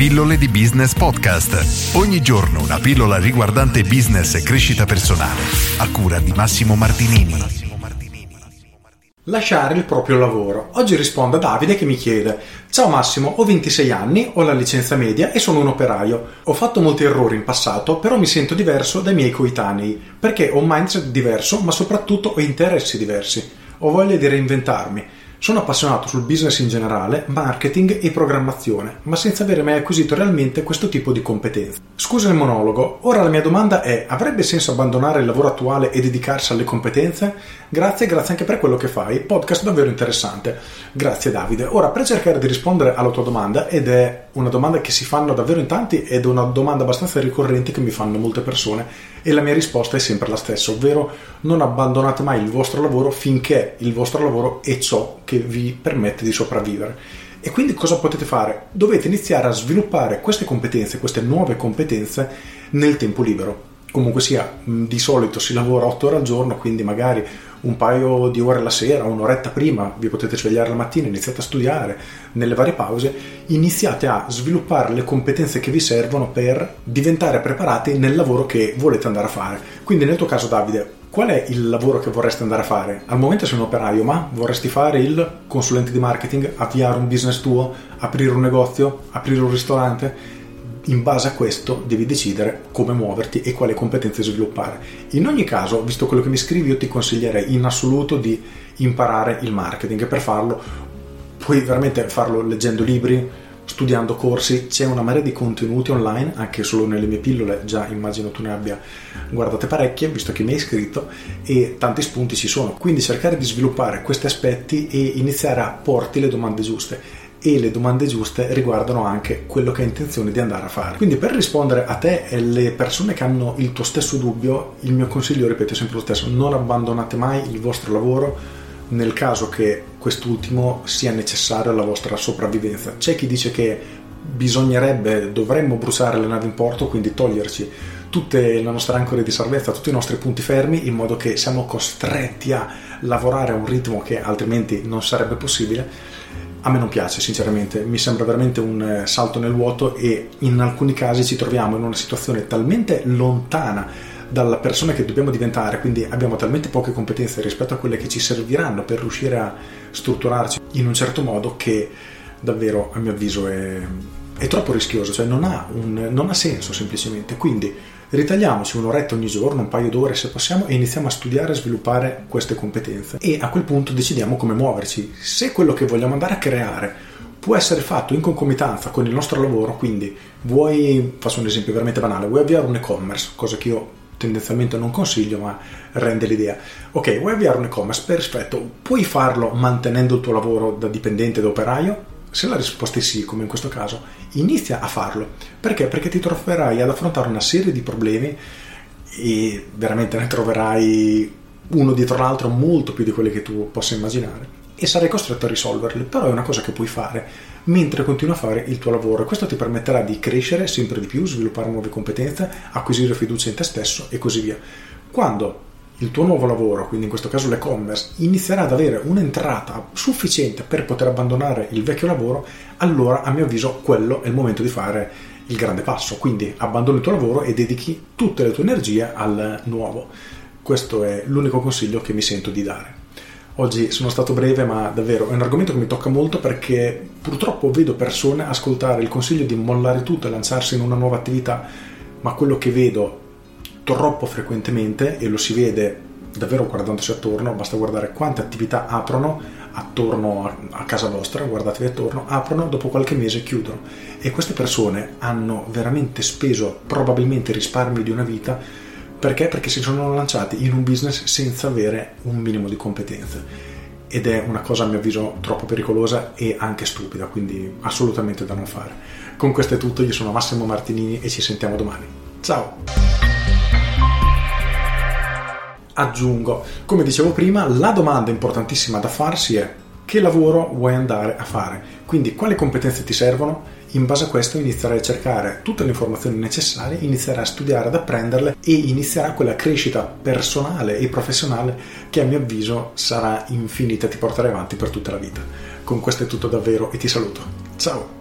Pillole di Business Podcast. Ogni giorno una pillola riguardante business e crescita personale. A cura di Massimo Martinini. Lasciare il proprio lavoro. Oggi rispondo a Davide che mi chiede: Ciao Massimo, ho 26 anni, ho la licenza media e sono un operaio. Ho fatto molti errori in passato, però mi sento diverso dai miei coetanei, perché ho un mindset diverso, ma soprattutto ho interessi diversi. Ho voglia di reinventarmi. Sono appassionato sul business in generale, marketing e programmazione, ma senza avere mai acquisito realmente questo tipo di competenze. Scusa il monologo, ora la mia domanda è: avrebbe senso abbandonare il lavoro attuale e dedicarsi alle competenze? Grazie, grazie anche per quello che fai, podcast davvero interessante. Grazie Davide. Ora per cercare di rispondere alla tua domanda, ed è una domanda che si fanno davvero in tanti ed è una domanda abbastanza ricorrente che mi fanno molte persone, e la mia risposta è sempre la stessa, ovvero non abbandonate mai il vostro lavoro finché il vostro lavoro è ciò che vi permette di sopravvivere. E quindi cosa potete fare? Dovete iniziare a sviluppare queste competenze, queste nuove competenze nel tempo libero. Comunque sia, di solito si lavora 8 ore al giorno, quindi magari un paio di ore la sera, un'oretta prima, vi potete svegliare la mattina, iniziate a studiare, nelle varie pause, iniziate a sviluppare le competenze che vi servono per diventare preparati nel lavoro che volete andare a fare. Quindi nel tuo caso Davide, Qual è il lavoro che vorresti andare a fare? Al momento sei un operaio, ma vorresti fare il consulente di marketing, avviare un business tuo, aprire un negozio, aprire un ristorante? In base a questo devi decidere come muoverti e quali competenze sviluppare. In ogni caso, visto quello che mi scrivi, io ti consiglierei in assoluto di imparare il marketing e per farlo puoi veramente farlo leggendo libri, studiando corsi, c'è una marea di contenuti online, anche solo nelle mie pillole, già immagino tu ne abbia guardate parecchie, visto che mi hai iscritto, e tanti spunti ci sono. Quindi cercare di sviluppare questi aspetti e iniziare a porti le domande giuste e le domande giuste riguardano anche quello che hai intenzione di andare a fare. Quindi per rispondere a te e alle persone che hanno il tuo stesso dubbio, il mio consiglio, ripeto sempre lo stesso, non abbandonate mai il vostro lavoro nel caso che quest'ultimo sia necessario alla vostra sopravvivenza. C'è chi dice che bisognerebbe, dovremmo bruciare le navi in porto, quindi toglierci tutte le nostre ancore di salvezza, tutti i nostri punti fermi, in modo che siamo costretti a lavorare a un ritmo che altrimenti non sarebbe possibile. A me non piace, sinceramente, mi sembra veramente un eh, salto nel vuoto e in alcuni casi ci troviamo in una situazione talmente lontana dalla persona che dobbiamo diventare, quindi abbiamo talmente poche competenze rispetto a quelle che ci serviranno per riuscire a strutturarci in un certo modo che davvero a mio avviso è, è troppo rischioso, cioè non ha, un, non ha senso semplicemente. Quindi ritagliamoci un'oretta ogni giorno, un paio d'ore se possiamo, e iniziamo a studiare e sviluppare queste competenze. E a quel punto decidiamo come muoverci. Se quello che vogliamo andare a creare può essere fatto in concomitanza con il nostro lavoro, quindi vuoi, faccio un esempio veramente banale, vuoi avviare un e-commerce, cosa che io tendenzialmente non consiglio, ma rende l'idea. Ok, vuoi avviare un e-commerce? Perfetto, puoi farlo mantenendo il tuo lavoro da dipendente, da operaio? Se la risposta è sì, come in questo caso, inizia a farlo. Perché? Perché ti troverai ad affrontare una serie di problemi e veramente ne troverai uno dietro l'altro molto più di quelli che tu possa immaginare e sarai costretto a risolverli, però è una cosa che puoi fare mentre continui a fare il tuo lavoro. Questo ti permetterà di crescere sempre di più, sviluppare nuove competenze, acquisire fiducia in te stesso e così via. Quando il tuo nuovo lavoro, quindi in questo caso l'e-commerce, inizierà ad avere un'entrata sufficiente per poter abbandonare il vecchio lavoro, allora a mio avviso quello è il momento di fare il grande passo. Quindi abbandoni il tuo lavoro e dedichi tutte le tue energie al nuovo. Questo è l'unico consiglio che mi sento di dare. Oggi sono stato breve, ma davvero è un argomento che mi tocca molto perché purtroppo vedo persone ascoltare il consiglio di mollare tutto e lanciarsi in una nuova attività, ma quello che vedo troppo frequentemente e lo si vede davvero guardandosi attorno, basta guardare quante attività aprono attorno a, casa vostra, guardatevi attorno, aprono, dopo qualche mese chiudono. E queste persone hanno veramente speso probabilmente risparmi di una vita perché? Perché si sono lanciati in un business senza avere un minimo di competenze ed è una cosa a mio avviso troppo pericolosa e anche stupida, quindi assolutamente da non fare. Con questo è tutto, io sono Massimo Martinini e ci sentiamo domani. Ciao! Aggiungo, come dicevo prima, la domanda importantissima da farsi è che lavoro vuoi andare a fare? Quindi quali competenze ti servono? In base a questo inizierai a cercare tutte le informazioni necessarie, inizierai a studiare, ad apprenderle e inizierà quella crescita personale e professionale che a mio avviso sarà infinita e ti porterà avanti per tutta la vita. Con questo è tutto davvero e ti saluto. Ciao!